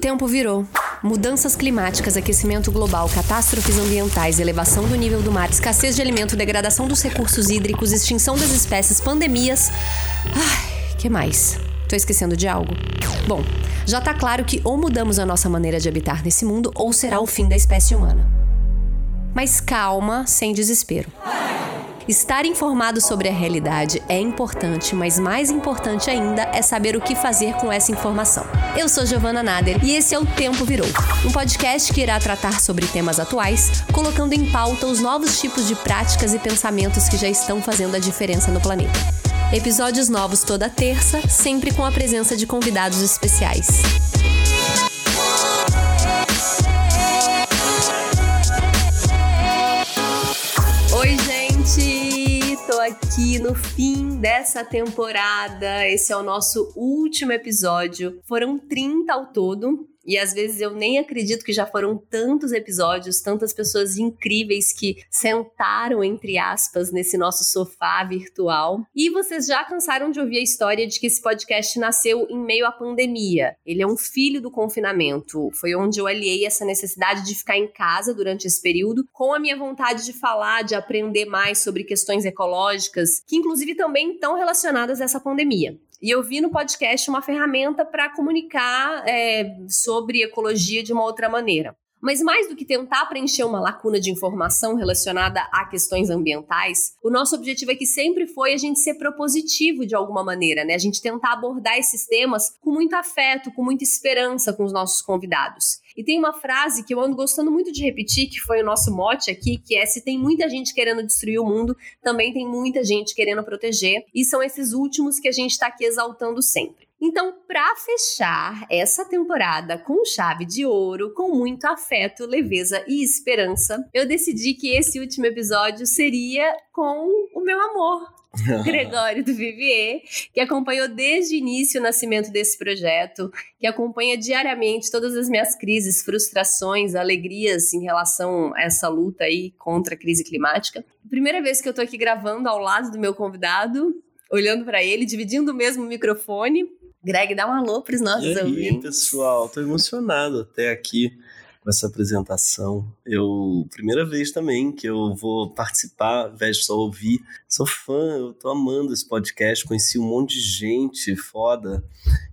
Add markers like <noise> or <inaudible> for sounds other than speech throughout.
tempo virou. Mudanças climáticas, aquecimento global, catástrofes ambientais, elevação do nível do mar, escassez de alimento, degradação dos recursos hídricos, extinção das espécies, pandemias. Ai, que mais? Tô esquecendo de algo? Bom, já tá claro que ou mudamos a nossa maneira de habitar nesse mundo ou será o fim da espécie humana. Mas calma, sem desespero. Estar informado sobre a realidade é importante, mas mais importante ainda é saber o que fazer com essa informação. Eu sou Giovana Nader e esse é o Tempo Virou, um podcast que irá tratar sobre temas atuais, colocando em pauta os novos tipos de práticas e pensamentos que já estão fazendo a diferença no planeta. Episódios novos toda terça, sempre com a presença de convidados especiais. Aqui no fim dessa temporada. Esse é o nosso último episódio. Foram 30 ao todo. E às vezes eu nem acredito que já foram tantos episódios, tantas pessoas incríveis que sentaram, entre aspas, nesse nosso sofá virtual. E vocês já cansaram de ouvir a história de que esse podcast nasceu em meio à pandemia. Ele é um filho do confinamento. Foi onde eu aliei essa necessidade de ficar em casa durante esse período com a minha vontade de falar, de aprender mais sobre questões ecológicas, que inclusive também estão relacionadas a essa pandemia. E eu vi no podcast uma ferramenta para comunicar é, sobre ecologia de uma outra maneira. Mas mais do que tentar preencher uma lacuna de informação relacionada a questões ambientais, o nosso objetivo aqui sempre foi a gente ser propositivo de alguma maneira, né? A gente tentar abordar esses temas com muito afeto, com muita esperança com os nossos convidados. E tem uma frase que eu ando gostando muito de repetir, que foi o nosso mote aqui, que é: se tem muita gente querendo destruir o mundo, também tem muita gente querendo proteger. E são esses últimos que a gente está aqui exaltando sempre. Então, para fechar essa temporada com chave de ouro, com muito afeto, leveza e esperança, eu decidi que esse último episódio seria com o meu amor, <laughs> Gregório do Vivier, que acompanhou desde o início o nascimento desse projeto, que acompanha diariamente todas as minhas crises, frustrações, alegrias em relação a essa luta aí contra a crise climática. Primeira vez que eu tô aqui gravando ao lado do meu convidado, olhando para ele, dividindo o mesmo microfone. Greg, dá um alô para os nossos e aí, ouvintes. pessoal, tô emocionado até aqui com essa apresentação. Eu, primeira vez também que eu vou participar, ao invés de só ouvir. Sou fã, eu tô amando esse podcast, conheci um monte de gente foda.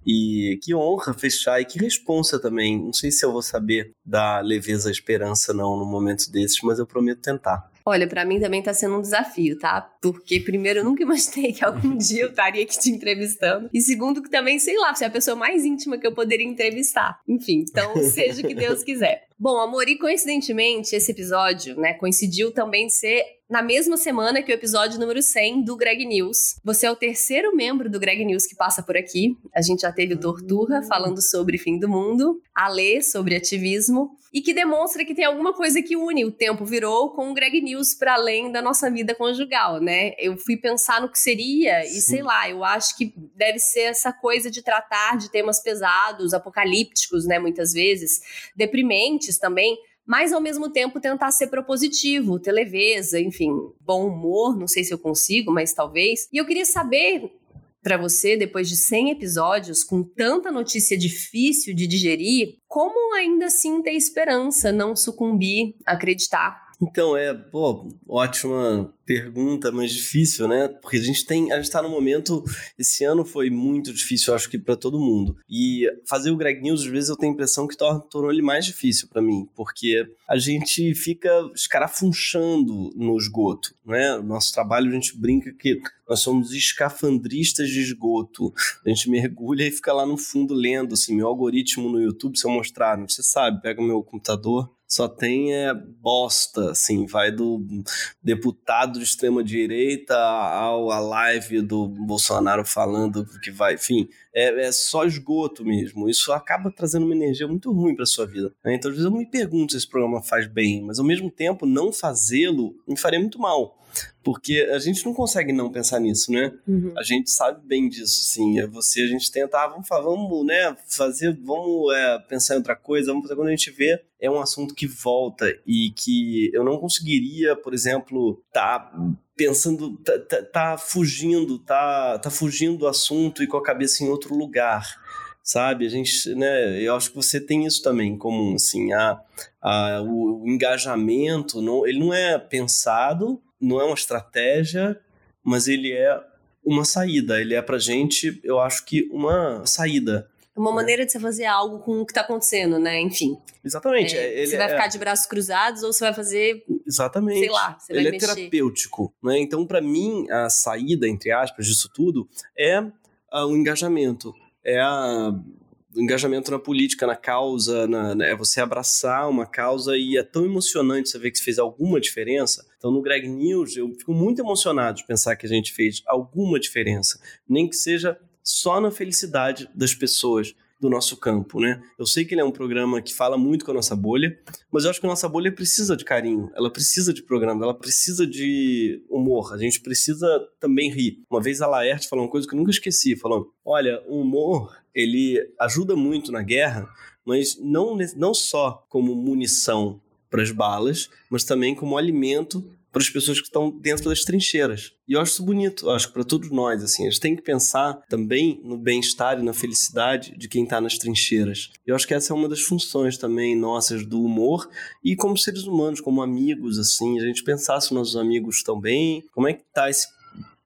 E que honra fechar e que responsa também. Não sei se eu vou saber dar leveza à esperança não no momento desses, mas eu prometo tentar. Olha, para mim também tá sendo um desafio, tá? Porque, primeiro, eu nunca imaginei que algum <laughs> dia eu estaria aqui te entrevistando. E segundo, que também, sei lá, você é a pessoa mais íntima que eu poderia entrevistar. Enfim, então, <laughs> seja o que Deus quiser. Bom, amor, e coincidentemente, esse episódio, né, coincidiu também de ser na mesma semana que o episódio número 100 do Greg News. Você é o terceiro membro do Greg News que passa por aqui. A gente já teve o Torturra falando sobre fim do mundo, a Lê sobre ativismo, e que demonstra que tem alguma coisa que une o tempo virou com o Greg News para além da nossa vida conjugal, né? Eu fui pensar no que seria e sei lá, eu acho que deve ser essa coisa de tratar de temas pesados, apocalípticos, né, muitas vezes, deprimentes também, mas ao mesmo tempo tentar ser propositivo, ter leveza, enfim, bom humor, não sei se eu consigo, mas talvez. E eu queria saber para você, depois de 100 episódios, com tanta notícia difícil de digerir, como ainda assim ter esperança, não sucumbir, acreditar? Então, é, pô, ótima pergunta, mas difícil, né? Porque a gente tem, a gente tá no momento, esse ano foi muito difícil, acho que para todo mundo. E fazer o Greg News, às vezes eu tenho a impressão que tornou ele mais difícil para mim, porque a gente fica escarafunchando no esgoto, né? O nosso trabalho a gente brinca que nós somos escafandristas de esgoto. A gente mergulha e fica lá no fundo lendo, assim, meu algoritmo no YouTube, se eu mostrar, você sabe, pega o meu computador, só tem é, bosta, assim, vai do deputado de extrema direita ao a live do Bolsonaro falando que vai, enfim, é, é só esgoto mesmo. Isso acaba trazendo uma energia muito ruim para sua vida. Né? Então, às vezes eu me pergunto se esse programa faz bem, mas ao mesmo tempo não fazê-lo me faria muito mal. Porque a gente não consegue não pensar nisso, né? Uhum. A gente sabe bem disso, sim. É você, a gente tenta, ah, vamos, vamos né, fazer, vamos é, pensar em outra coisa, vamos fazer quando a gente vê, é um assunto que volta e que eu não conseguiria, por exemplo, tá pensando, tá, tá, tá fugindo, tá, tá fugindo do assunto e com a cabeça em outro lugar sabe? A gente, né, eu acho que você tem isso também em comum, assim, a, a, o, o engajamento, não, ele não é pensado, não é uma estratégia, mas ele é uma saída, ele é pra gente, eu acho que uma saída. Uma né? maneira de você fazer algo com o que está acontecendo, né? Enfim. Exatamente. É, você vai é... ficar de braços cruzados ou você vai fazer. Exatamente. Sei lá, você ele vai é mexer. terapêutico. Né? Então, para mim, a saída, entre aspas, disso tudo é o engajamento é a, engajamento na política, na causa, na, né, é você abraçar uma causa e é tão emocionante você ver que fez alguma diferença. Então, no Greg News, eu fico muito emocionado de pensar que a gente fez alguma diferença, nem que seja só na felicidade das pessoas do nosso campo, né? Eu sei que ele é um programa que fala muito com a nossa bolha, mas eu acho que a nossa bolha precisa de carinho, ela precisa de programa, ela precisa de humor, a gente precisa também rir. Uma vez a Laerte falou uma coisa que eu nunca esqueci, falou: "Olha, o humor, ele ajuda muito na guerra, mas não, não só como munição para as balas, mas também como alimento para as pessoas que estão dentro das trincheiras. E eu acho isso bonito, eu acho que para todos nós, assim, a gente tem que pensar também no bem-estar e na felicidade de quem está nas trincheiras. Eu acho que essa é uma das funções também nossas do humor e como seres humanos, como amigos, assim, a gente pensar se nossos amigos estão bem, como é que tá esse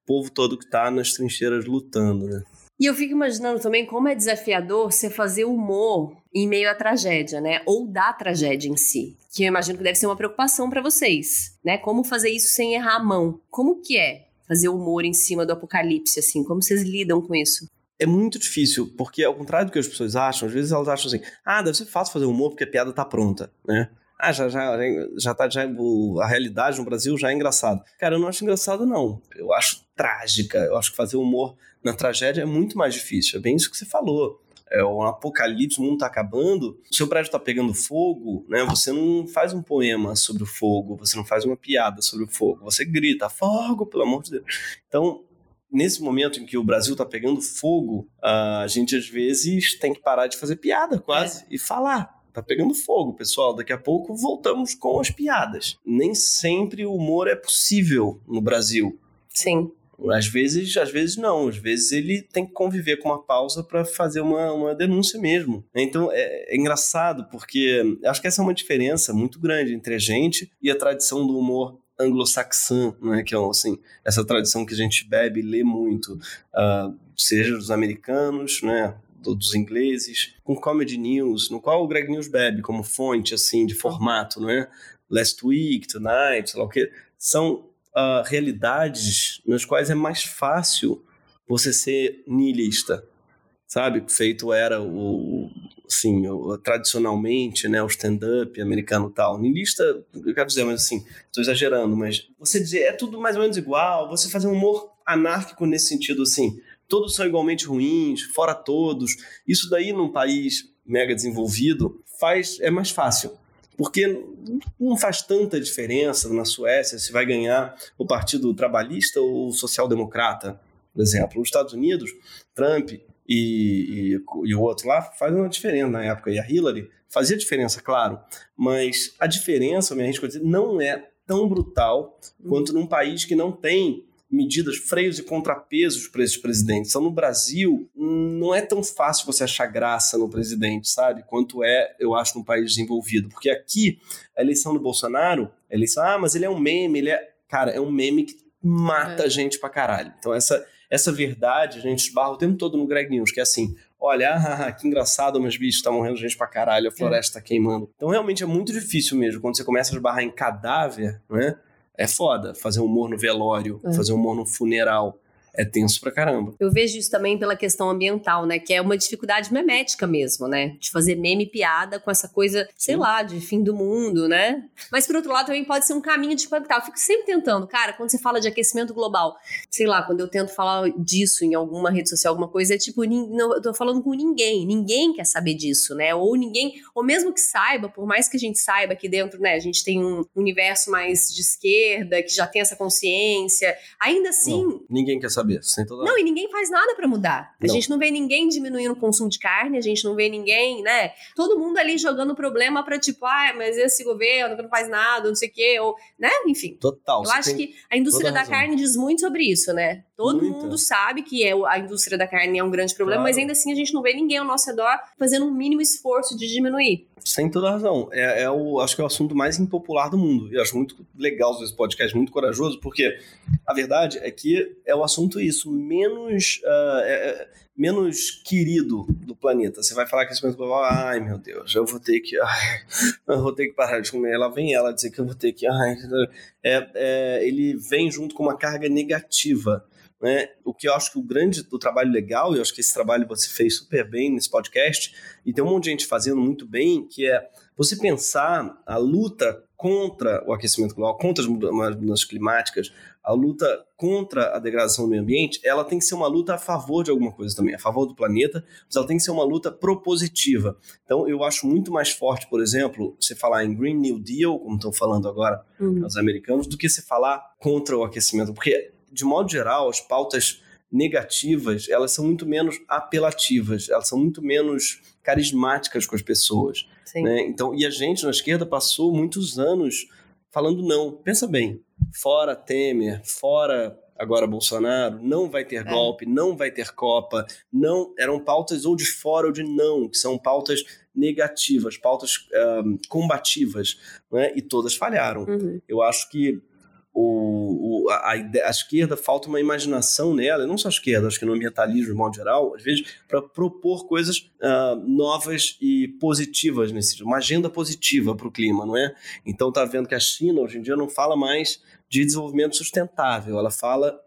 povo todo que está nas trincheiras lutando, né? E eu fico imaginando também como é desafiador você fazer humor em meio à tragédia, né? Ou da tragédia em si. Que eu imagino que deve ser uma preocupação para vocês, né? Como fazer isso sem errar a mão? Como que é fazer humor em cima do apocalipse, assim? Como vocês lidam com isso? É muito difícil, porque ao contrário do que as pessoas acham, às vezes elas acham assim, ah, deve ser fácil fazer humor porque a piada tá pronta, né? Ah, já, já, já tá, já, a realidade no Brasil já é engraçado. Cara, eu não acho engraçado, não. Eu acho trágica. Eu acho que fazer humor na tragédia é muito mais difícil. É bem isso que você falou. É um apocalipse, o mundo está acabando, o seu prédio está pegando fogo, né? Você não faz um poema sobre o fogo, você não faz uma piada sobre o fogo, você grita fogo, pelo amor de Deus. Então, nesse momento em que o Brasil está pegando fogo, a gente às vezes tem que parar de fazer piada quase é. e falar. Tá pegando fogo, pessoal. Daqui a pouco voltamos com as piadas. Nem sempre o humor é possível no Brasil. Sim. Às vezes, às vezes não. Às vezes ele tem que conviver com uma pausa para fazer uma, uma denúncia mesmo. Então é, é, engraçado porque acho que essa é uma diferença muito grande entre a gente e a tradição do humor anglo-saxã, né? Que é assim essa tradição que a gente bebe, lê muito, uh, seja dos americanos, né? Dos ingleses, com comedy news, no qual o Greg News bebe como fonte assim de formato, não é? Last Week, Tonight, sei lá o que, são uh, realidades nas quais é mais fácil você ser niilista, sabe? Feito era o, assim, o, tradicionalmente, né, o stand-up americano tal. Niilista, eu quero dizer, mas assim, estou exagerando, mas você dizer é tudo mais ou menos igual, você fazer um humor anárquico nesse sentido, assim, todos são igualmente ruins, fora todos. Isso daí num país mega desenvolvido faz é mais fácil porque não faz tanta diferença na Suécia se vai ganhar o Partido Trabalhista ou o Social-Democrata, por exemplo. Nos Estados Unidos, Trump e, e, e, o outro lá faz uma diferença na época, e a Hillary fazia diferença, claro, mas a diferença, minha gente, não é tão brutal quanto num país que não tem medidas, freios e contrapesos para esses presidentes. Então, no Brasil, não é tão fácil você achar graça no presidente, sabe? Quanto é, eu acho, num país desenvolvido. Porque aqui, a eleição do Bolsonaro, a eleição, ah, mas ele é um meme, ele é. Cara, é um meme que mata é. gente pra caralho. Então, essa, essa verdade a gente esbarra o tempo todo no Greg News, que é assim: olha, ah, que engraçado, meus bichos, tá morrendo gente pra caralho, a floresta é. tá queimando. Então, realmente é muito difícil mesmo, quando você começa a esbarrar em cadáver, né? É foda. Fazer humor no velório, é. fazer humor no funeral é tenso pra caramba. Eu vejo isso também pela questão ambiental, né? Que é uma dificuldade memética mesmo, né? De fazer meme piada com essa coisa, sei Sim. lá, de fim do mundo, né? Mas por outro lado também pode ser um caminho de impactar. Eu fico sempre tentando, cara, quando você fala de aquecimento global, sei lá, quando eu tento falar disso em alguma rede social, alguma coisa, é tipo, não, eu tô falando com ninguém. Ninguém quer saber disso, né? Ou ninguém, ou mesmo que saiba, por mais que a gente saiba que dentro, né, a gente tem um universo mais de esquerda, que já tem essa consciência, ainda assim. Não, ninguém quer saber saber. Toda... Não, e ninguém faz nada para mudar. A Não. gente não vê ninguém diminuindo o consumo de carne, a gente não vê ninguém, né? Todo mundo ali jogando problema pra tipo, ah, mas esse governo que não faz nada, não sei o quê, ou, né? Enfim. Total. Eu acho que a indústria da carne diz muito sobre isso, né? Todo Muita. mundo sabe que é, a indústria da carne é um grande problema, Claro. mas ainda assim a gente não vê ninguém ao nosso redor fazendo um mínimo esforço de diminuir. Sem toda razão. É, é o, acho que é o assunto mais impopular do mundo. Eu acho muito legal esse podcast, muito corajoso, porque a verdade é que é o assunto isso, menos, ah, é- menos querido do planeta. Você vai falar que esse momento global, ai meu Deus, eu vou ter que, ai, eu vou ter que parar de comer. Lá vem ela dizer que eu vou ter que, ai, é, é, ele vem junto com uma carga negativa. Né? O que eu acho que o grande do trabalho legal, e eu acho que esse trabalho você fez super bem nesse podcast, e tem um monte de gente fazendo muito bem, que é você pensar a luta contra o aquecimento global, contra as muda- as mudanças climáticas, a luta contra a degradação do meio ambiente, ela tem que ser uma luta a favor de alguma coisa também, a favor do planeta, mas ela tem que ser uma luta propositiva. Então, eu acho muito mais forte, por exemplo, você falar em Green New Deal, como estão falando agora os americanos, do que você falar contra o aquecimento, porque, de modo geral, as pautas negativas, elas são muito menos apelativas, elas são muito menos carismáticas com as pessoas. Né? Então, e a gente na esquerda passou muitos anos falando não. Pensa bem, fora Temer, fora agora Bolsonaro, não vai ter É. golpe, não vai ter Copa, não eram pautas ou de fora ou de não, que são pautas negativas, pautas ah, combativas, né? e todas falharam. Uhum. Eu acho que o, o- a, a esquerda falta uma imaginação nela, não só a esquerda, acho que no ambientalismo, de modo geral, às vezes, para propor coisas ah, novas e positivas nesse uma agenda positiva para o clima, não é? Então tá vendo que a China hoje em dia não fala mais de desenvolvimento sustentável, ela fala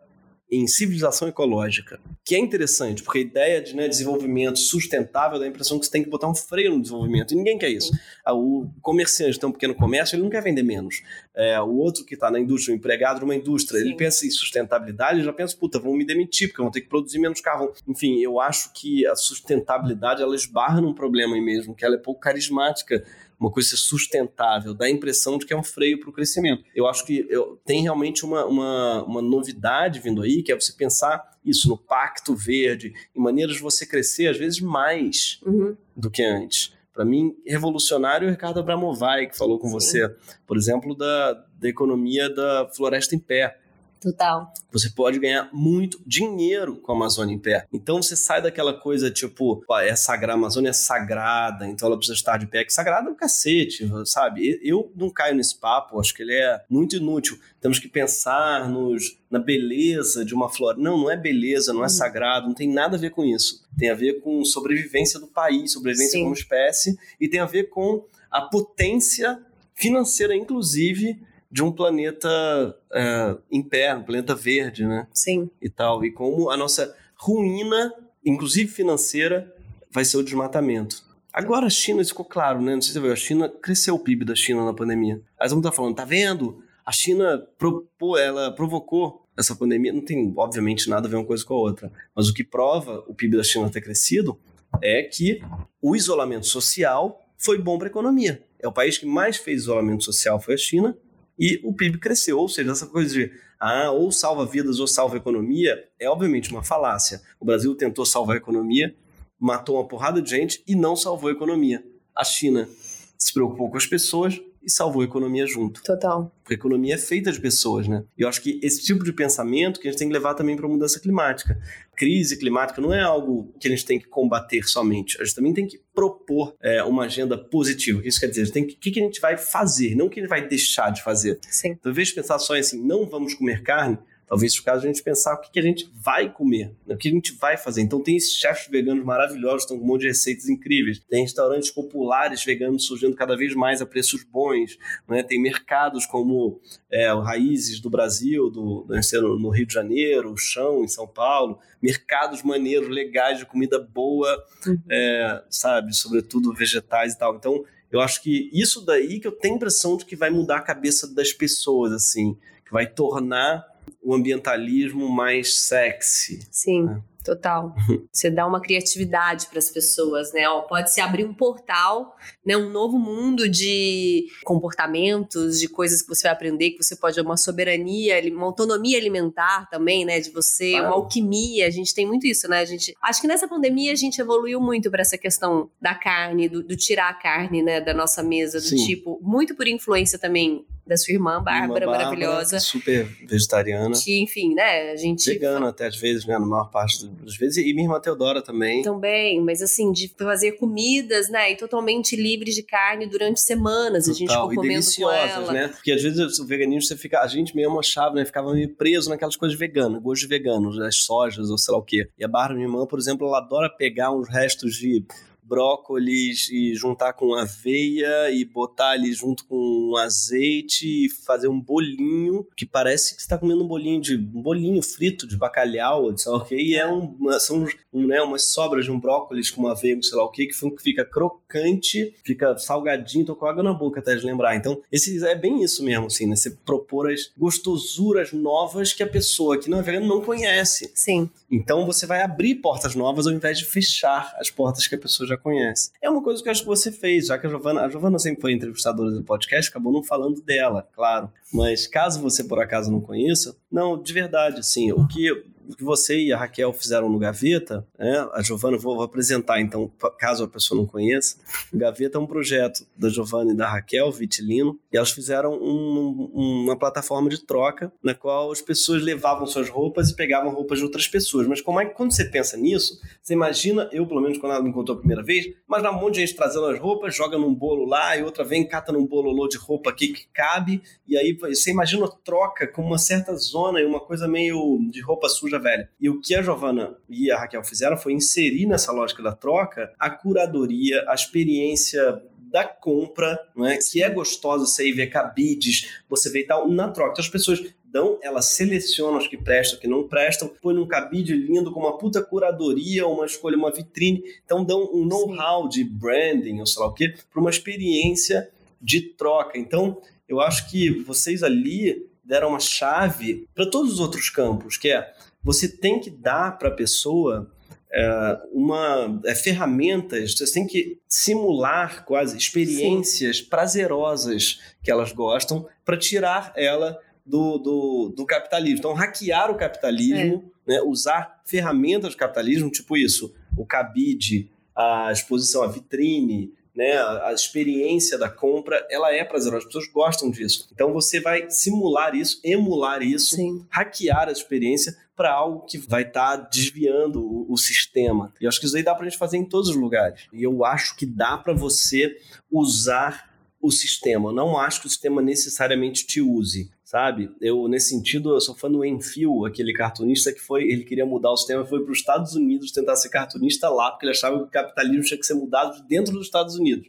em civilização ecológica, que é interessante, porque a ideia de né, desenvolvimento sustentável dá a impressão que você tem que botar um freio no desenvolvimento, e ninguém quer isso. Ah, O comerciante tem um pequeno comércio, ele não quer vender menos. É, o outro que está na indústria, o empregado numa indústria, Sim. ele pensa em sustentabilidade, ele já pensa, puta, vão me demitir, porque vou ter que produzir menos carro. Enfim, eu acho que a sustentabilidade, ela esbarra num problema aí mesmo, que ela é pouco carismática, uma coisa sustentável, dá a impressão de que é um freio para o crescimento. Eu acho que eu, tem realmente uma, uma, uma novidade vindo aí, que é você pensar isso no pacto verde, em maneiras de você crescer, às vezes, mais Uhum. do que antes. Para mim, revolucionário é o Ricardo Abramovay, que falou com Sim. você, por exemplo, da, da economia da floresta em pé. Total. Você pode ganhar muito dinheiro com a Amazônia em pé. Então você sai daquela coisa tipo, é sagrada, a Amazônia é sagrada, então ela precisa estar de pé. Que sagrada é um cacete, sabe? Eu não caio nesse papo, acho que ele é muito inútil. Temos que pensar nos, na beleza de uma floresta. Não, não é beleza, não é Uhum. sagrado, não tem nada a ver com isso. Tem a ver com sobrevivência do país, sobrevivência Sim. como espécie, e tem a ver com a potência financeira, inclusive, de um planeta é, em pé, um planeta verde, né? Sim. E tal. E como a nossa ruína, inclusive financeira, vai ser o desmatamento. Agora a China, isso ficou claro, né? Não sei se você viu, a China cresceu o PIB da China na pandemia. Aí todo mundo tá falando, tá vendo? A China propô, ela provocou essa pandemia. Não tem, obviamente, nada a ver uma coisa com a outra. Mas o que prova o PIB da China ter crescido é que o isolamento social foi bom para a economia. É o país que mais fez isolamento social foi a China e o PIB cresceu. Ou seja, essa coisa de ah, ou salva vidas ou salva economia é obviamente uma falácia. O Brasil tentou salvar a economia, matou uma porrada de gente e não salvou a economia. A China se preocupou com as pessoas e salvou a economia junto. Total. Porque a economia é feita de pessoas, né? E eu acho que esse tipo de pensamento que a gente tem que levar também para a mudança climática. Crise climática não é algo que a gente tem que combater somente. A gente também tem que propor é, uma agenda positiva. O que isso quer dizer? A gente tem que, o que, que a gente vai fazer, não o que a gente vai deixar de fazer. Sim. Então, ao invés de pensar só em assim, não vamos comer carne, talvez no caso a gente pensar o que, que a gente vai comer, né? o que a gente vai fazer. Então tem esses chefes veganos maravilhosos, estão com um monte de receitas incríveis. Tem restaurantes populares veganos surgindo cada vez mais a preços bons. Né? Tem mercados como é, o Raízes do Brasil, do, do, no Rio de Janeiro, o Chão em São Paulo. Mercados maneiros, legais, de comida boa, Uhum. é, sabe? Sobretudo vegetais e tal. Então eu acho que isso daí que eu tenho a impressão de que vai mudar a cabeça das pessoas, assim, que vai tornar o ambientalismo mais sexy. Sim. É. Total. <laughs> Você dá uma criatividade para as pessoas, né? Ó, pode se abrir um portal, né? Um novo mundo de comportamentos, de coisas que você vai aprender, que você pode uma soberania, uma autonomia alimentar também, né? De você, uma alquimia. A gente tem muito isso, né? A gente acho que nessa pandemia a gente evoluiu muito para essa questão da carne, do, do, tirar a carne, né, da nossa mesa, do Sim. tipo, muito por influência também da sua irmã, Bárbara, maravilhosa. Super vegetariana. Que, enfim, né, a gente... Vegana até às vezes, né, na maior parte das vezes. E minha irmã Teodora também. Também, mas assim, de fazer comidas, né, e totalmente livres de carne durante semanas. Total. A gente ficou comendo e deliciosas, com ela. né? Porque às vezes o veganismo, você fica... A gente mesmo achava, né, ficava meio preso naquelas coisas veganas, gosto de veganos, as sojas ou sei lá o quê. E a Bárbara, minha irmã, por exemplo, ela adora pegar uns restos de brócolis e juntar com aveia e botar ali junto com azeite e fazer um bolinho que parece que está comendo um bolinho de um bolinho frito de bacalhau, sei lá o que, e é um, são um, né, umas sobras de um brócolis com uma aveia, sei lá o que, que fica crocante, fica salgadinho, tô com água na boca até de lembrar. Então, esse é bem isso mesmo, assim, né? Você propor as gostosuras novas que a pessoa que não é vegana não conhece. Sim. Então, você vai abrir portas novas ao invés de fechar as portas que a pessoa já já conhece. É uma coisa que eu acho que você fez, já que a Giovana, a Giovana sempre foi entrevistadora do podcast, acabou não falando dela, claro. Mas caso você por acaso não conheça, não, de verdade, assim, o que o que você e a Raquel fizeram no Gaveta, né? a Giovana, vou, apresentar então, caso a pessoa não conheça. O Gaveta é um projeto da Giovana e da Raquel Vitilino, e elas fizeram um, uma plataforma de troca na qual as pessoas levavam suas roupas e pegavam roupas de outras pessoas. Mas como é que quando você pensa nisso, você imagina, eu pelo menos quando ela me contou a primeira vez, mas um monte de gente trazendo as roupas, joga num bolo lá, e outra vem, cata num bololô de roupa aqui que cabe, e aí você imagina a troca com uma certa zona e uma coisa meio de roupa suja velha. E o que a Giovana e a Raquel fizeram foi inserir nessa lógica da troca a curadoria, a experiência da compra, não é? que é gostosa você ir ver cabides, você vê e tal, na troca. Então as pessoas dão, elas selecionam os que prestam, que não prestam, põe num cabide lindo com uma puta curadoria, uma escolha, uma vitrine. Então dão um know-how de branding, ou sei lá o quê, para uma experiência de troca. Então eu acho que vocês ali deram uma chave para todos os outros campos, que é você tem que dar para a pessoa é, uma é, ferramentas, você tem que simular quase experiências Sim. prazerosas que elas gostam para tirar ela do, do, do, capitalismo. Então, hackear o capitalismo, é. né, usar ferramentas do capitalismo, tipo isso, o cabide, a exposição, a vitrine, né, a, experiência da compra, ela é prazerosa, as pessoas gostam disso. Então você vai simular isso, emular isso, Sim. hackear a experiência para algo que vai estar tá desviando o, o, sistema. E acho que isso aí dá para a gente fazer em todos os lugares. E eu acho que dá para você usar o sistema. Eu não acho que o sistema necessariamente te use, sabe? Eu, nesse sentido, eu sou fã do Enfio, aquele cartunista que foi, ele queria mudar o sistema, foi para os Estados Unidos tentar ser cartunista lá, porque ele achava que o capitalismo tinha que ser mudado dentro dos Estados Unidos.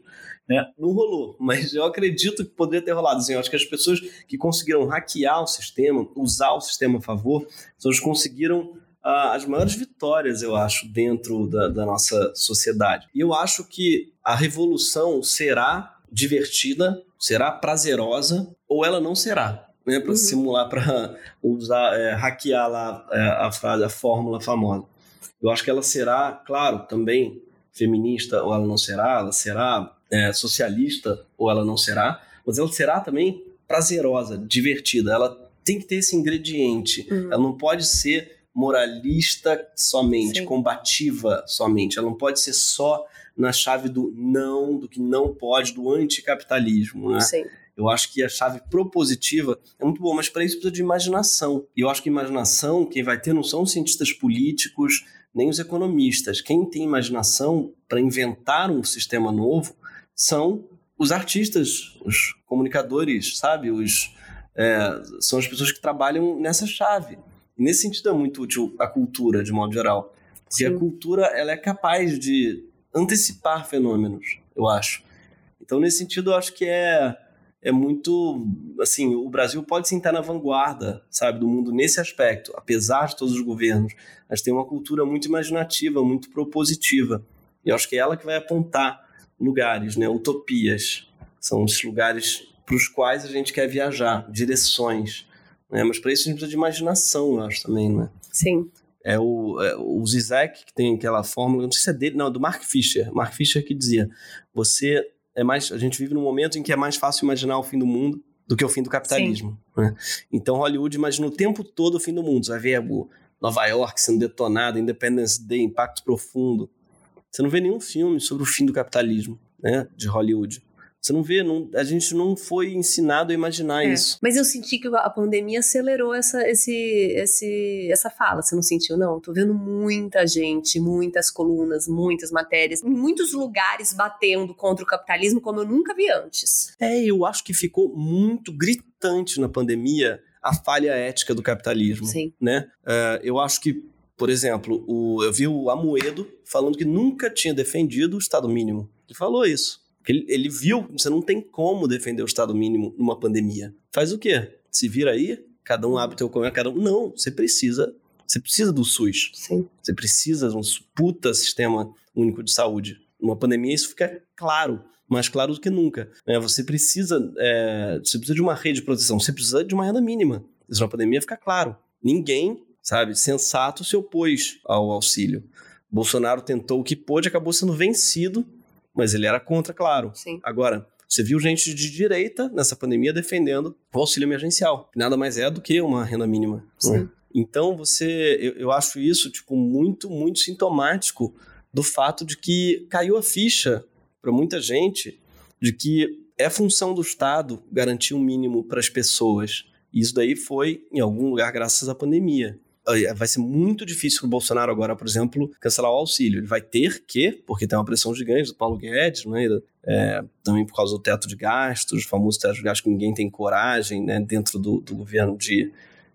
Né? Não rolou, mas eu acredito que poderia ter rolado. Assim, eu acho que as pessoas que conseguiram hackear o sistema, usar o sistema a favor, pessoas conseguiram uh, as maiores vitórias, eu acho, dentro da, da nossa sociedade. E eu acho que a revolução será divertida, será prazerosa ou ela não será. Né, para uhum. simular, para usar, é, hackear lá é, a frase, a fórmula famosa. Eu acho que ela será, claro, também feminista ou ela não será, ela será é, socialista ou ela não será, mas ela será também prazerosa, divertida. Ela tem que ter esse ingrediente. Uhum. Ela não pode ser moralista somente, Sim. combativa somente. Ela não pode ser só na chave do não, do que não pode, do anticapitalismo, né? Sim. Eu acho que a chave propositiva é muito boa, mas para isso precisa de imaginação. E eu acho que imaginação, quem vai ter não são os cientistas políticos, nem os economistas. Quem tem imaginação para inventar um sistema novo são os artistas, os comunicadores, sabe? Os, é, são as pessoas que trabalham nessa chave. E nesse sentido é muito útil a cultura, de modo geral. Porque Sim. a cultura ela é capaz de antecipar fenômenos, eu acho. Então, nesse sentido, eu acho que é, é muito. Assim, o Brasil pode sim estar na vanguarda, sabe, do mundo nesse aspecto, apesar de todos os governos. Mas tem uma cultura muito imaginativa, muito propositiva. E eu acho que é ela que vai apontar lugares, né? Utopias. São os lugares para os quais a gente quer viajar, direções. Né? Mas para isso a gente precisa de imaginação, eu acho também, né? Sim. É o, é o Zizek, que tem aquela fórmula, não sei se é dele, não, é do Mark Fisher. Mark Fisher que dizia: você é mais. A gente vive num momento em que é mais fácil imaginar o fim do mundo do que o fim do capitalismo. Né? Então Hollywood imagina o tempo todo o fim do mundo. Você vai ver o Nova York sendo detonada, Independence Day, Impacto Profundo. Você não vê nenhum filme sobre o fim do capitalismo né, de Hollywood. Você não vê, não, a gente não foi ensinado a imaginar é. isso. Mas eu senti que a pandemia acelerou essa, esse, esse, essa fala. Você não sentiu, não? Tô vendo muita gente, muitas colunas, muitas matérias, em muitos lugares batendo contra o capitalismo como eu nunca vi antes. É, eu acho que ficou muito gritante na pandemia a falha ética do capitalismo. Sim. Né? Uh, eu acho que, por exemplo, o, eu vi o Amoedo falando que nunca tinha defendido o Estado mínimo. Ele falou isso. Ele, ele viu, você não tem como defender o Estado mínimo numa pandemia. Faz o quê? Se vira aí, cada um abre teu comércio, cada um. Não, você precisa. Você precisa do SUS. Sim. Você precisa de um puta sistema único de saúde. Numa pandemia, isso fica claro mais claro do que nunca. Né? Você precisa, é, você precisa de uma rede de proteção, você precisa de uma renda mínima. Isso na pandemia fica claro. Ninguém, sabe, sensato se opôs ao auxílio. Bolsonaro tentou o que pôde, acabou sendo vencido mas ele era contra, claro. Sim. Agora, você viu gente de direita nessa pandemia defendendo o auxílio emergencial, nada mais é do que uma renda mínima. Sim. Né? Então, você, eu, eu acho isso tipo muito, muito sintomático do fato de que caiu a ficha para muita gente de que é função do Estado garantir um mínimo para as pessoas. E isso daí foi em algum lugar graças à pandemia vai ser muito difícil para o Bolsonaro agora, por exemplo, cancelar o auxílio. Ele vai ter que, porque tem uma pressão gigante do Paulo Guedes, né, é, também por causa do teto de gastos, o famoso teto de gastos que ninguém tem coragem né, dentro do, do governo de,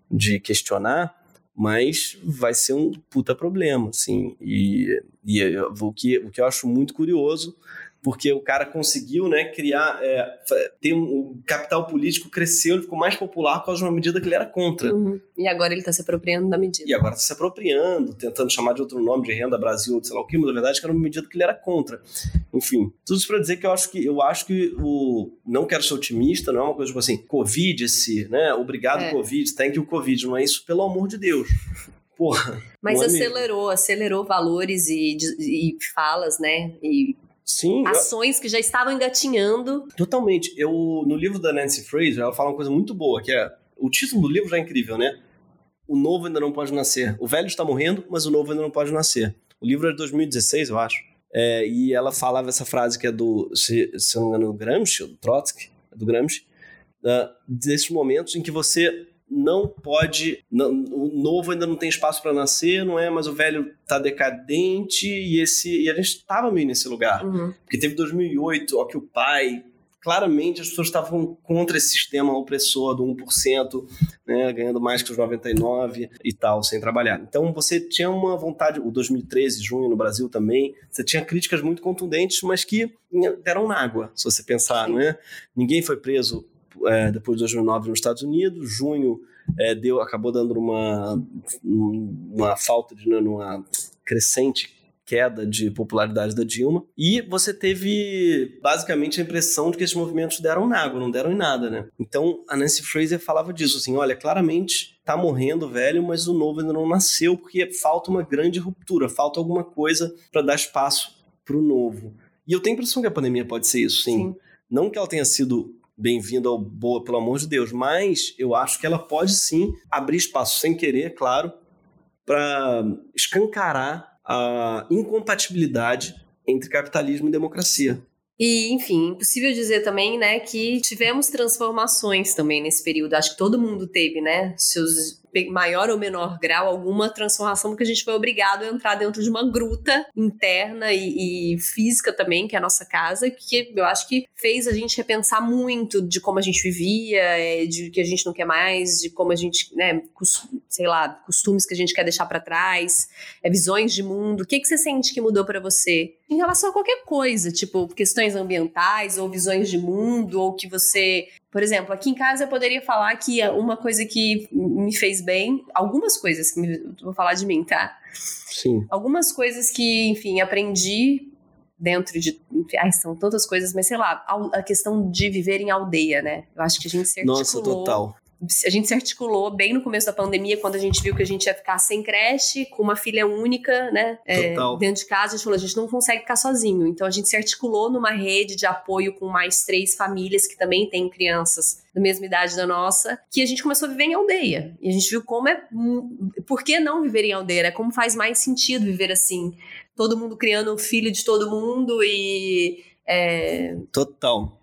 de questionar, mas vai ser um puta problema, assim. E, e o, que, o que eu acho muito curioso porque o cara conseguiu né, criar, é, ter um, o capital político cresceu, ele ficou mais popular por causa de uma medida que ele era contra. Uhum. E agora ele está se apropriando da medida. E agora está se apropriando, tentando chamar de outro nome, de renda Brasil, sei lá o que, mas na verdade era uma medida que ele era contra. Enfim, tudo isso para dizer que eu acho que eu acho que o não quero ser otimista, não é uma coisa tipo assim, Covid esse, né? Obrigado é. Covid, thank you Covid, não é isso, pelo amor de Deus. Porra. Mas acelerou, acelerou valores e, e falas, né? E Sim. Ações eu... que já estavam engatinhando. Totalmente. Eu, no livro da Nancy Fraser, ela fala uma coisa muito boa, que é. O título do livro já é incrível, né? O novo ainda não pode nascer. O velho está morrendo, mas o novo ainda não pode nascer. O livro é de 2016, eu acho. É, e ela falava essa frase que é do, se, se não me engano, do Gramsci, do Trotsky, do Gramsci, uh, desses momentos em que você não pode. Não, o novo ainda não tem espaço para nascer, não é? Mas o velho tá decadente e esse e a gente estava meio nesse lugar. Uhum. Porque teve 2008, ó, que o pai. Claramente as pessoas estavam contra esse sistema opressor do 1%, né, ganhando mais que os 99 e tal, sem trabalhar. Então você tinha uma vontade, o 2013, junho no Brasil também, você tinha críticas muito contundentes, mas que deram na água, se você pensar, né? Ninguém foi preso é, depois de 2009 nos Estados Unidos, junho é, deu, acabou dando uma, uma falta de, né, uma crescente queda de popularidade da Dilma, e você teve basicamente a impressão de que esses movimentos deram na água, não deram em nada, né? Então a Nancy Fraser falava disso, assim, olha, claramente tá morrendo velho, mas o novo ainda não nasceu, porque falta uma grande ruptura, falta alguma coisa para dar espaço para o novo. E eu tenho a impressão que a pandemia pode ser isso, sim. sim. Não que ela tenha sido bem-vindo ao Boa, pelo amor de Deus. Mas eu acho que ela pode sim abrir espaço, sem querer, claro, para escancarar a incompatibilidade entre capitalismo e democracia. E, enfim, impossível dizer também, né, que tivemos transformações também nesse período. Acho que todo mundo teve, né, seus maior ou menor grau alguma transformação, porque a gente foi obrigado a entrar dentro de uma gruta interna e, e, física também, que é a nossa casa, que eu acho que fez a gente repensar muito de como a gente vivia, é, de que a gente não quer mais, de como a gente, né, sei lá, costumes que a gente quer deixar para trás, é, visões de mundo. O que, que você sente que mudou para você? Em relação a qualquer coisa, tipo questões ambientais ou visões de mundo, ou que você por exemplo, aqui em casa eu poderia falar que uma coisa que me fez bem, algumas coisas que me, vou falar de mim, tá? Sim. Algumas coisas que, enfim, aprendi dentro de. Ai, são tantas coisas, mas sei lá, a questão de viver em aldeia, né? Eu acho que a gente se Nossa, total. A gente se articulou bem no começo da pandemia, quando a gente viu que a gente ia ficar sem creche, com uma filha única, né? É, dentro de casa, a gente falou, a gente não consegue ficar sozinho. Então a gente se articulou numa rede de apoio com mais três famílias que também têm crianças da mesma idade da nossa, que a gente começou a viver em aldeia. E a gente viu como é. Por que não viver em aldeia? É como faz mais sentido viver assim. Todo mundo criando um filho de todo mundo e. É... Total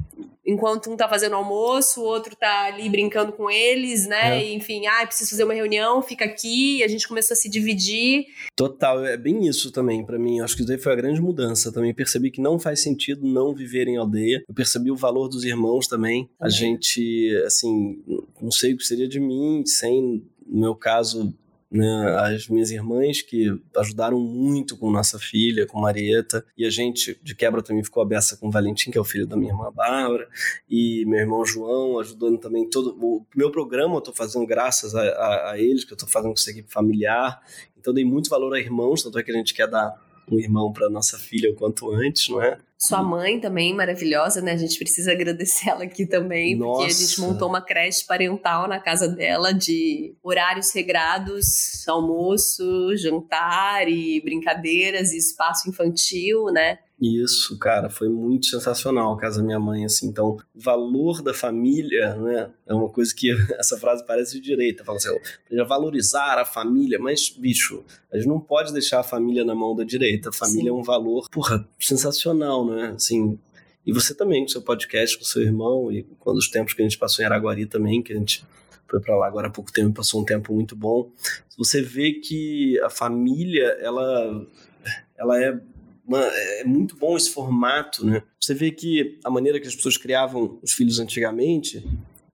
enquanto um tá fazendo almoço, o outro tá ali brincando com eles, né? É. E, enfim, ah, preciso fazer uma reunião, fica aqui. a gente começou a se dividir. Total, é bem isso também para mim. Acho que isso daí foi a grande mudança. Também percebi que não faz sentido não viver em aldeia. Eu percebi o valor dos irmãos também. também. A gente, assim, não sei o que seria de mim sem, no meu caso, né, as minhas irmãs que ajudaram muito com nossa filha, com Marieta, e a gente de quebra também ficou aberta com o Valentim, que é o filho da minha irmã Bárbara, e meu irmão João ajudando também todo o meu programa eu estou fazendo graças a, a, a eles, que eu estou fazendo com essa equipe familiar, então dei muito valor a irmãos, tanto é que a gente quer dar um irmão para nossa filha o quanto antes, não é? Sua mãe também, maravilhosa, né? A gente precisa agradecer ela aqui também, Nossa. porque a gente montou uma creche parental na casa dela de horários regrados, almoço, jantar e brincadeiras e espaço infantil, né? Isso, cara, foi muito sensacional a casa da minha mãe, assim. Então, o valor da família, né, é uma coisa que <laughs> essa frase parece de direita, fala assim, valorizar a família, mas, bicho, a gente não pode deixar a família na mão da direita. A família Sim. é um valor, porra, sensacional, né? Assim, e você também, com seu podcast, com seu irmão, e quando os tempos que a gente passou em Araguari também, que a gente foi para lá agora há pouco tempo, passou um tempo muito bom. Você vê que a família, ela, ela é é muito bom esse formato, né? Você vê que a maneira que as pessoas criavam os filhos antigamente,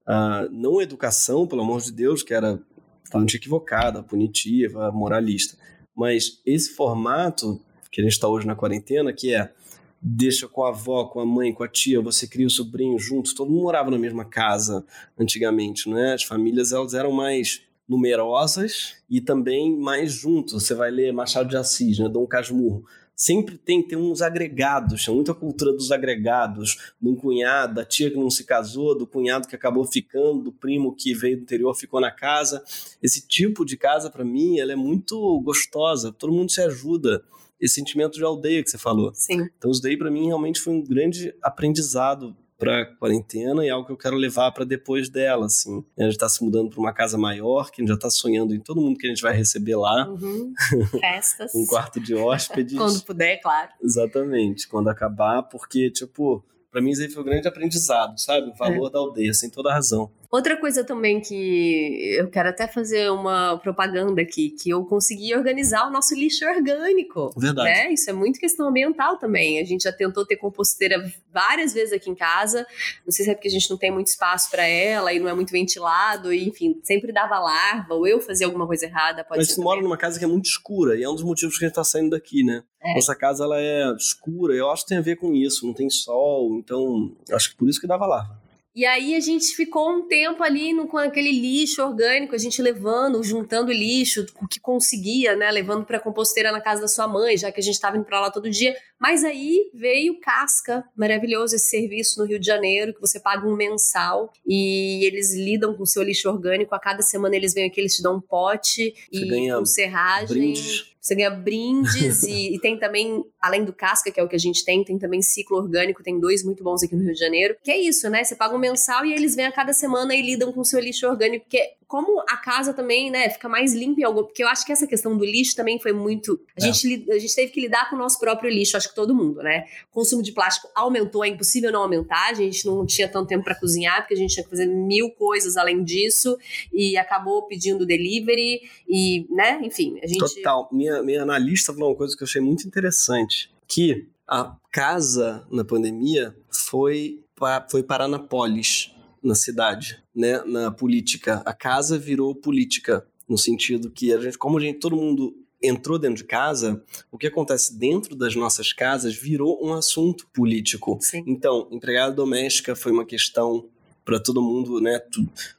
a não educação, pelo amor de Deus, que era totalmente equivocada, punitiva, moralista, mas esse formato que a gente está hoje na quarentena, que é deixa com a avó, com a mãe, com a tia, você cria o sobrinho juntos, todo mundo morava na mesma casa antigamente, né? As famílias elas eram mais numerosas e também mais juntos. Você vai ler Machado de Assis, né? Dom Casmurro sempre tem que ter uns agregados, tem muita cultura dos agregados, do cunhado, da tia que não se casou, do cunhado que acabou ficando, do primo que veio do interior ficou na casa. Esse tipo de casa, para mim, ela é muito gostosa, todo mundo se ajuda. Esse sentimento de aldeia que você falou. Sim. Então, isso daí para mim realmente foi um grande aprendizado para quarentena e algo que eu quero levar para depois dela, assim. A gente está se mudando para uma casa maior, que a gente já está sonhando em todo mundo que a gente vai receber lá. Uhum. <laughs> Festas. um quarto de hóspedes. quando puder, claro. Exatamente, quando acabar, porque, tipo, para mim isso aí foi um grande aprendizado, sabe? O valor é. da aldeia, sem toda razão. Outra coisa também que eu quero até fazer uma propaganda aqui, que eu consegui organizar o nosso lixo orgânico. Verdade. Né? Isso é muito questão ambiental também. A gente já tentou ter composteira várias vezes aqui em casa. Não sei se é porque a gente não tem muito espaço para ela e não é muito ventilado, e, enfim, sempre dava larva, ou eu fazia alguma coisa errada. Pode Mas você mora numa casa que é muito escura, e é um dos motivos que a gente tá saindo daqui, né? É. Nossa casa ela é escura, eu acho que tem a ver com isso, não tem sol, então acho que por isso que dava larva. E aí a gente ficou um tempo ali no, com aquele lixo orgânico, a gente levando, juntando lixo, o que conseguia, né? Levando para composteira na casa da sua mãe, já que a gente estava indo para lá todo dia. Mas aí veio Casca, maravilhoso esse serviço no Rio de Janeiro, que você paga um mensal e eles lidam com o seu lixo orgânico. A cada semana eles vêm aqui, eles te dão um pote você e com serragem. Brindes você ganha brindes <laughs> e, e, tem também, além do casca, que é o que a gente tem, tem também ciclo orgânico, tem dois muito bons aqui no Rio de Janeiro. Que é isso, né? Você paga um mensal e eles vêm a cada semana e lidam com o seu lixo orgânico, porque como a casa também, né, fica mais limpa em algum. Porque eu acho que essa questão do lixo também foi muito. A, é. gente, a gente teve que lidar com o nosso próprio lixo, acho que todo mundo, né? O consumo de plástico aumentou, é impossível não aumentar. A gente não tinha tanto tempo para cozinhar, porque a gente tinha que fazer mil coisas além disso, e acabou pedindo delivery, e, né, enfim, a gente. Total. Minha, minha analista falou uma coisa que eu achei muito interessante: que a casa na pandemia foi, foi parar na polis na cidade, né, na política. A casa virou política no sentido que a gente, como a gente, todo mundo entrou dentro de casa, o que acontece dentro das nossas casas virou um assunto político. Sim. Então, empregada doméstica foi uma questão para todo mundo, né?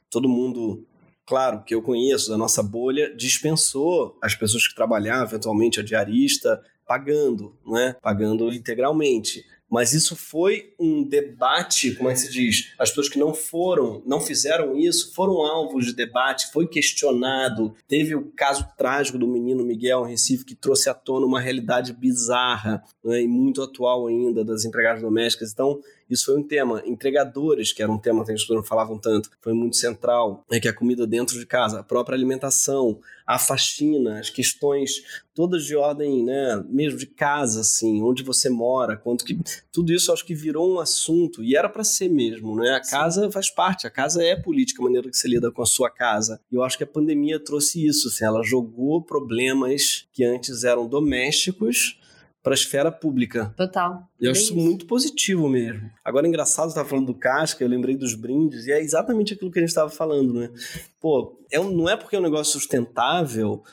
Todo mundo, claro, que eu conheço da nossa bolha, dispensou as pessoas que trabalhavam, eventualmente a diarista, pagando, não é? Pagando integralmente. Mas isso foi um debate, como é que se diz? As pessoas que não foram, não fizeram isso, foram alvos de debate, foi questionado. Teve o caso trágico do menino Miguel em Recife, que trouxe à tona uma realidade bizarra né, e muito atual ainda das empregadas domésticas. Então, isso foi um tema. Entregadores, que era um tema que as pessoas não falavam tanto, foi muito central. É que a comida dentro de casa, a própria alimentação, a faxina, as questões todas de ordem, né, mesmo de casa, assim, onde você mora, quanto que tudo isso acho que virou um assunto e era para ser mesmo, né? A Sim. casa faz parte, a casa é política, a maneira que você lida com a sua casa. E eu acho que a pandemia trouxe isso, assim, ela jogou problemas que antes eram domésticos para a esfera pública. Total. E eu acho isso muito positivo mesmo. Agora, engraçado, você estava falando do casca, eu lembrei dos brindes, e é exatamente aquilo que a gente estava falando, né? Pô, é um, não é porque é um negócio sustentável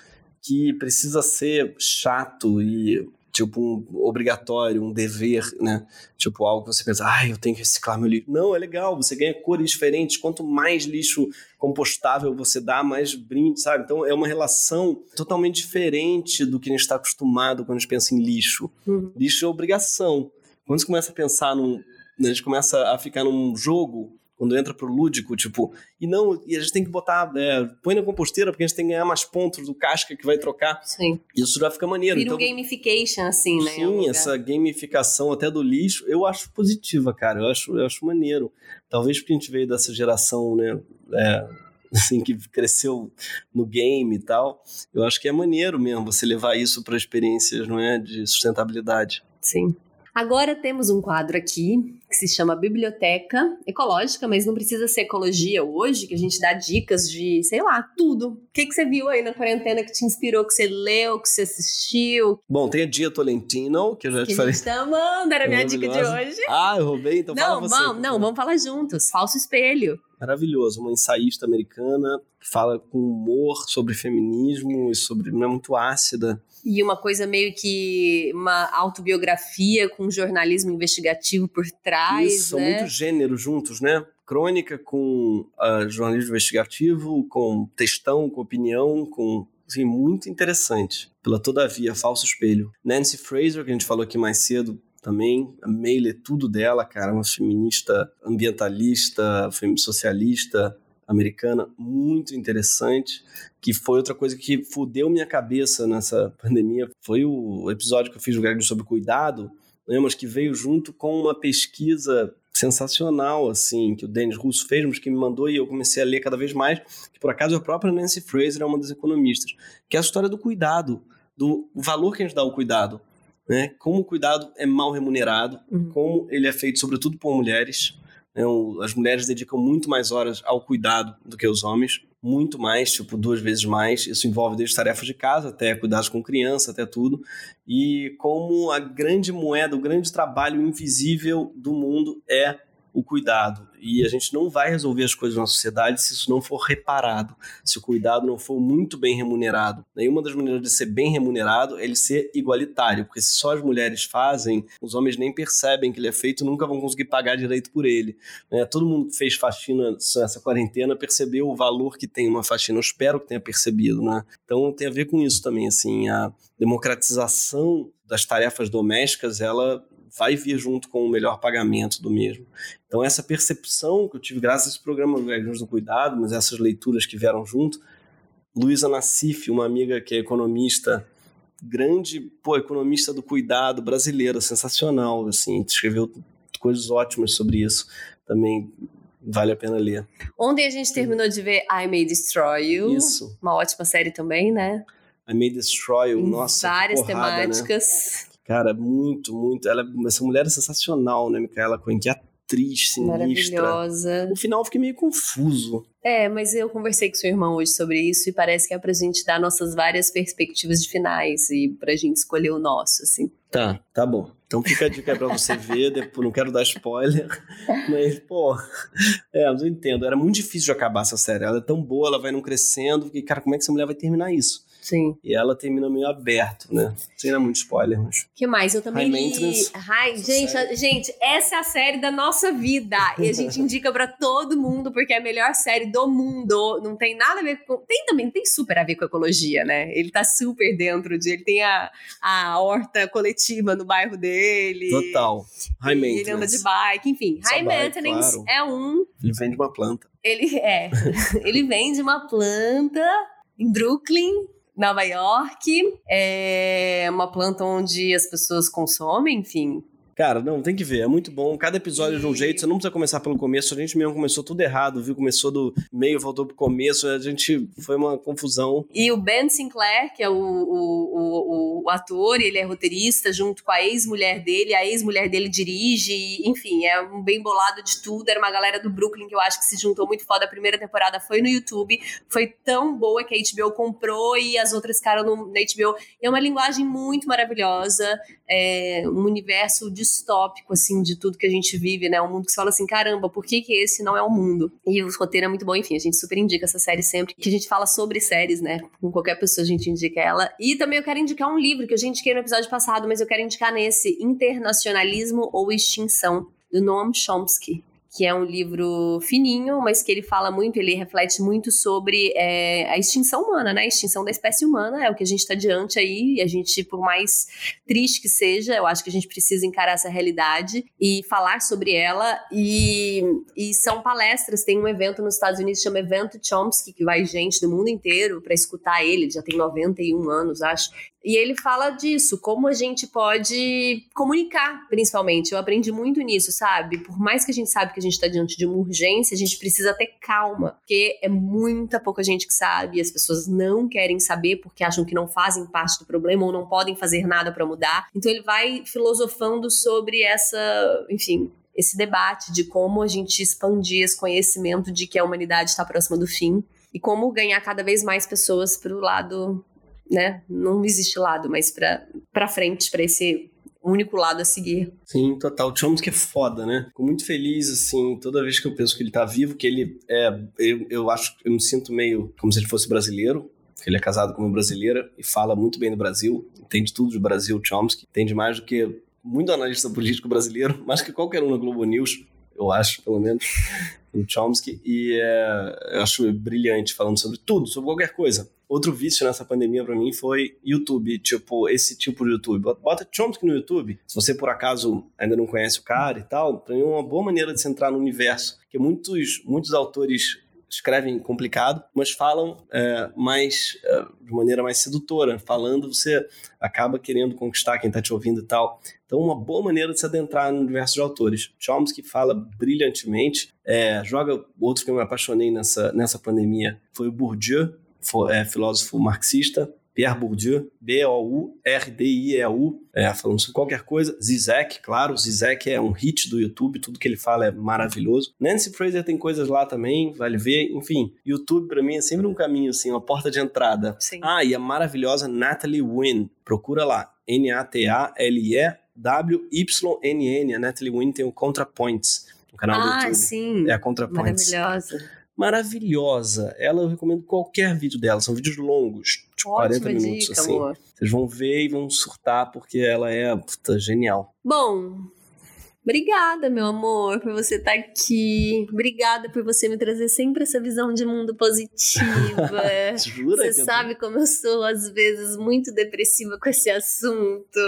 que precisa ser chato e tipo um obrigatório, um dever, né? Tipo algo que você pensa, ah, eu tenho que reciclar meu lixo. Não, é legal, você ganha cores diferentes. Quanto mais lixo compostável você dá, mais brinde, sabe? Então é uma relação totalmente diferente do que a gente está acostumado quando a gente pensa em lixo. Uhum. Lixo é obrigação. Quando você começa a pensar num. A gente começa a ficar num jogo quando entra pro lúdico, tipo, e não, e a gente tem que botar, é, põe na composteira porque a gente tem que ganhar mais pontos do casca que vai trocar. Sim. Isso já fica maneiro. Vira então, um gamification, assim, né? Sim, essa gamificação até do lixo, eu acho positiva, cara, eu acho, eu acho maneiro. Talvez porque a gente veio dessa geração, né, é, <laughs> assim, que cresceu no game e tal, eu acho que é maneiro mesmo você levar isso para experiências, não é, de sustentabilidade. Sim. Agora temos um quadro aqui que se chama Biblioteca Ecológica, mas não precisa ser ecologia hoje, que a gente dá dicas de, sei lá, tudo. O que, que você viu aí na quarentena que te inspirou, que você leu, que você assistiu? Bom, tem a Dia Tolentino, que eu já que te falei. A gente tá amando, era a minha dica de hoje. Ah, eu roubei, então não, fala você. Não, não, vamos falar juntos. Falso Espelho. Maravilhoso, uma ensaísta americana que fala com humor sobre feminismo e sobre. não é muito ácida e uma coisa meio que uma autobiografia com jornalismo investigativo por trás. Isso, são né? muitos gêneros juntos, né? Crônica com uh, jornalismo investigativo, com textão, com opinião, com assim, muito interessante. Pela Todavia, Falso Espelho. Nancy Fraser, que a gente falou aqui mais cedo, também. Amei ler tudo dela, cara. Uma feminista ambientalista, socialista, americana muito interessante, que foi outra coisa que fudeu minha cabeça nessa pandemia. Foi o episódio que eu fiz do Greg sobre cuidado, né, mas que veio junto com uma pesquisa sensacional, assim, que o Dennis Russo fez, mas que me mandou e eu comecei a ler cada vez mais, que por acaso a própria Nancy Fraser é uma das economistas, que é a história do cuidado, do valor que a gente dá ao cuidado, né? Como o cuidado é mal remunerado, uhum. como ele é feito sobretudo por mulheres, né, as mulheres dedicam muito mais horas ao cuidado do que os homens, muito mais, tipo duas vezes mais. Isso envolve desde tarefas de casa até cuidados com criança, até tudo. E como a grande moeda, o grande trabalho invisível do mundo é o cuidado. E a gente não vai resolver as coisas na sociedade se isso não for reparado, se o cuidado não for muito bem remunerado. E uma das maneiras de ser bem remunerado é ele ser igualitário, porque se só as mulheres fazem, os homens nem percebem que ele é feito nunca vão conseguir pagar direito por ele. Né? Todo mundo que fez faxina nessa quarentena percebeu o valor que tem uma faxina. Eu espero que tenha percebido. Né? Então tem a ver com isso também, assim, a democratização das tarefas domésticas, ela vai vir junto com o melhor pagamento do mesmo. Então, essa percepção que eu tive graças a esse programa do do Cuidado, mas essas leituras que vieram junto, Luísa Nassif, uma amiga que é economista, grande, pô, economista do cuidado brasileira, sensacional, assim, escreveu coisas ótimas sobre isso. Também vale a pena ler. Ontem a gente terminou de ver I May Destroy You. Isso. Uma ótima série também, né? I May Destroy You, nossa. Várias porrada, temáticas. Né? Cara, muito, muito. Ela, essa mulher é sensacional, né, Micaela Cohen? Que atriz sinistra. Maravilhosa. No final eu fiquei meio confuso. É, mas eu conversei com seu irmão hoje sobre isso e parece que é pra gente dar nossas várias perspectivas de finais e pra gente escolher o nosso, assim. Tá, tá bom. Então fica a dica pra você ver, <laughs> depois, não quero dar spoiler, <laughs> mas, pô, é, mas eu entendo, era muito difícil de acabar essa série, ela é tão boa, ela vai não crescendo, e, cara, como é que essa mulher vai terminar isso? Sim. E ela termina meio aberto, né? Sem dar muito spoiler, mas. que mais? Eu também High li. Maintenance. High... Gente, a- gente, essa é a série da nossa vida. E a gente <laughs> indica pra todo mundo, porque é a melhor série do mundo. Não tem nada a ver com. Tem também, tem super a ver com ecologia, né? Ele tá super dentro de. Ele tem a, a horta coletiva no bairro dele. Total. High E Ele anda de maintenance. bike, enfim. Só High bike, maintenance claro. é um. Ele vende uma planta. Ele é. <laughs> ele vende uma planta em Brooklyn, Nova York. É uma planta onde as pessoas consomem, enfim. Cara, não, tem que ver, é muito bom. Cada episódio é de um jeito, você não precisa começar pelo começo. A gente mesmo começou tudo errado, viu? Começou do meio, voltou pro começo. A gente foi uma confusão. E o Ben Sinclair, que é o, o, o, o ator, ele é roteirista, junto com a ex-mulher dele. A ex-mulher dele dirige, enfim, é um bem bolado de tudo. Era uma galera do Brooklyn que eu acho que se juntou muito foda. A primeira temporada foi no YouTube. Foi tão boa que a HBO comprou e as outras no, na HBO. É uma linguagem muito maravilhosa, é um universo distópico, assim, de tudo que a gente vive, né? Um mundo que você fala assim, caramba, por que, que esse não é o mundo? E o roteiro é muito bom, enfim, a gente super indica essa série sempre. Que a gente fala sobre séries, né? Com qualquer pessoa a gente indica ela. E também eu quero indicar um livro que eu já indiquei no episódio passado, mas eu quero indicar nesse, Internacionalismo ou Extinção, do Noam Chomsky que é um livro fininho, mas que ele fala muito, ele reflete muito sobre é, a extinção humana, né? A extinção da espécie humana é o que a gente está diante aí, e a gente, por mais triste que seja, eu acho que a gente precisa encarar essa realidade e falar sobre ela. E, e são palestras, tem um evento nos Estados Unidos que chama Evento Chomsky, que vai gente do mundo inteiro para escutar ele, ele já tem 91 anos, acho. E ele fala disso, como a gente pode comunicar, principalmente. Eu aprendi muito nisso, sabe? Por mais que a gente sabe que gente está diante de uma urgência, a gente precisa ter calma, porque é muita pouca gente que sabe, as pessoas não querem saber porque acham que não fazem parte do problema ou não podem fazer nada para mudar. Então ele vai filosofando sobre essa, enfim, esse debate de como a gente expandir esse conhecimento de que a humanidade está próxima do fim e como ganhar cada vez mais pessoas para o lado né? Não existe lado, mas pra frente, pra esse único lado a seguir. Sim, total. O Chomsky é foda, né? Fico muito feliz, assim, toda vez que eu penso que ele tá vivo, que ele é. Eu, eu acho, eu me sinto meio como se ele fosse brasileiro. Ele é casado com uma brasileira e fala muito bem do Brasil, entende tudo do Brasil, Chomsky, entende mais do que muito analista político brasileiro, <laughs> mais que qualquer um na Globo News, eu acho, pelo menos, <laughs> o Chomsky, e é, eu acho brilhante falando sobre tudo, sobre qualquer coisa. Outro vício nessa pandemia pra mim foi YouTube, tipo, esse tipo de YouTube. Bota Chomsky no YouTube, se você por acaso ainda não conhece o cara e tal, pra mim é uma boa maneira de se entrar no universo, porque muitos, muitos autores escrevem complicado, mas falam é, mais é, de maneira mais sedutora. Falando, você acaba querendo conquistar quem está te ouvindo e tal. Então, uma boa maneira de se adentrar no universo de autores. Chomsky fala brilhantemente. É, joga outro que eu me apaixonei nessa, nessa pandemia foi o Bourdieu, é, filósofo marxista. Pierre Bourdieu, B-O-U-R-D-I-E-U, é, falando sobre qualquer coisa. Zizek, claro, Zizek é um hit do YouTube, tudo que ele fala é maravilhoso. Nancy Fraser tem coisas lá também, vale ver. Enfim, YouTube pra mim é sempre um caminho, assim, uma porta de entrada. Sim. Ah, e a maravilhosa Natalie Wynn, procura lá, N-A-T-A-L-E-W-Y-N-N. A Natalie Wynn tem o ContraPoints, no canal do Ah, YouTube. sim. É a ContraPoints Maravilhosa. Maravilhosa. Ela eu recomendo qualquer vídeo dela. São vídeos longos, de 40 Ótima minutos, dica, assim. amor. Vocês vão ver e vão surtar porque ela é puta, genial. Bom, obrigada, meu amor, por você estar aqui. Obrigada por você me trazer sempre essa visão de mundo positiva. <laughs> Jura? Você eu- sabe como eu sou, às vezes, muito depressiva com esse assunto.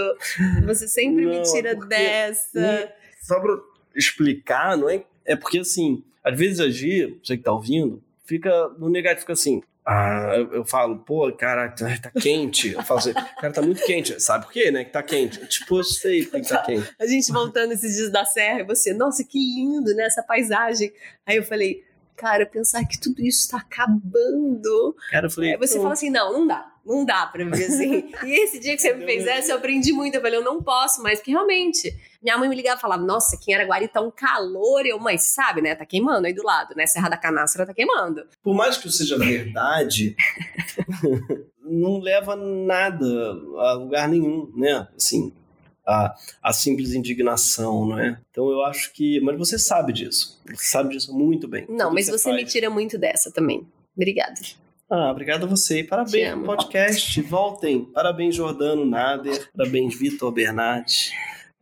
Você sempre me Não, tira é porque- dessa. Só pra explicar, não é? É porque assim, às vezes a Gi, você que tá ouvindo, fica no negativo, fica assim. Ah, eu, eu falo, pô, cara, tá tá quente. Eu falo assim, cara, tá muito quente. Sabe por quê, né? Que tá quente. Tipo, eu sei porque que tá <laughs> quente. A gente voltando esses dias da serra e você, nossa, que lindo, né, essa paisagem. Aí eu falei, cara, pensar que tudo isso tá acabando. Cara, eu falei. Aí você "Pô, fala assim, não, não dá. Não dá pra viver assim. <laughs> e esse dia que você me fez essa, eu aprendi muito. Eu falei, eu não posso mais, porque realmente, minha mãe me ligava e falava, nossa, aqui em Araguari tá um calor. Eu, mãe, sabe, né? Tá queimando aí do lado, né? Serra da Canastra tá queimando. por mais que isso seja verdade, <laughs> não leva nada a lugar nenhum, né? Assim, a, a simples indignação, não é? Então eu acho que. Mas você sabe disso. Você sabe disso muito bem. Não, mas você me tira muito dessa também. Obrigada. Ah, obrigado a você. Parabéns podcast. Voltem. Parabéns, Jordano Nader. Parabéns, Vitor Bernat.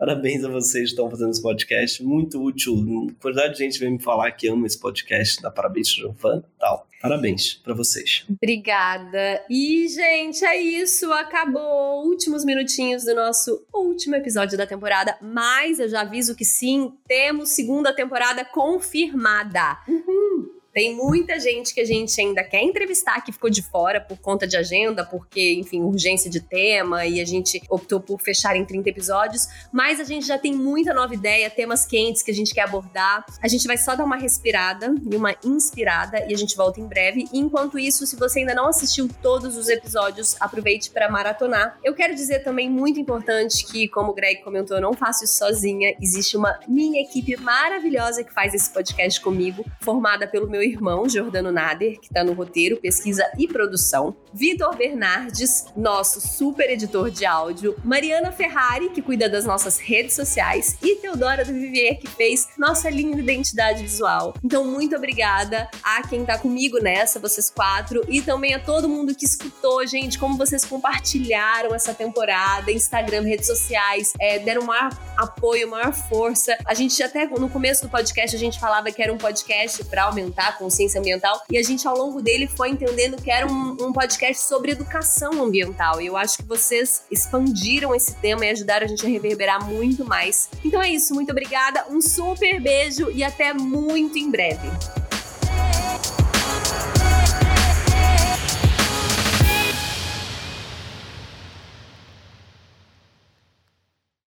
Parabéns a vocês que estão fazendo esse podcast. Muito útil. A quantidade de gente vem me falar que ama esse podcast. Dá parabéns, fã tal. Parabéns para vocês. Obrigada. E, gente, é isso. Acabou. Últimos minutinhos do nosso último episódio da temporada. Mas eu já aviso que sim, temos segunda temporada confirmada. Uhum. Tem muita gente que a gente ainda quer entrevistar que ficou de fora por conta de agenda, porque, enfim, urgência de tema e a gente optou por fechar em 30 episódios. Mas a gente já tem muita nova ideia, temas quentes que a gente quer abordar. A gente vai só dar uma respirada e uma inspirada e a gente volta em breve. E enquanto isso, se você ainda não assistiu todos os episódios, aproveite para maratonar. Eu quero dizer também muito importante que, como o Greg comentou, eu não faço isso sozinha. Existe uma mini equipe maravilhosa que faz esse podcast comigo, formada pelo meu irmão, Jordano Nader, que está no roteiro, pesquisa e produção, Vitor Bernardes, nosso super editor de áudio, Mariana Ferrari, que cuida das nossas redes sociais, e Teodora do Vivier, que fez nossa linda identidade visual. Então, muito obrigada a quem está comigo nessa, vocês quatro, e também a todo mundo que escutou, gente, como vocês compartilharam essa temporada, Instagram, redes sociais, é, deram maior apoio, maior força. A gente até no começo do podcast a gente falava que era um podcast para aumentar consciência ambiental. E a gente, ao longo dele, foi entendendo que era um, um podcast sobre educação ambiental. E eu acho que vocês expandiram esse tema e ajudaram a gente a reverberar muito mais. Então é isso, muito obrigada, um super beijo e até muito em breve.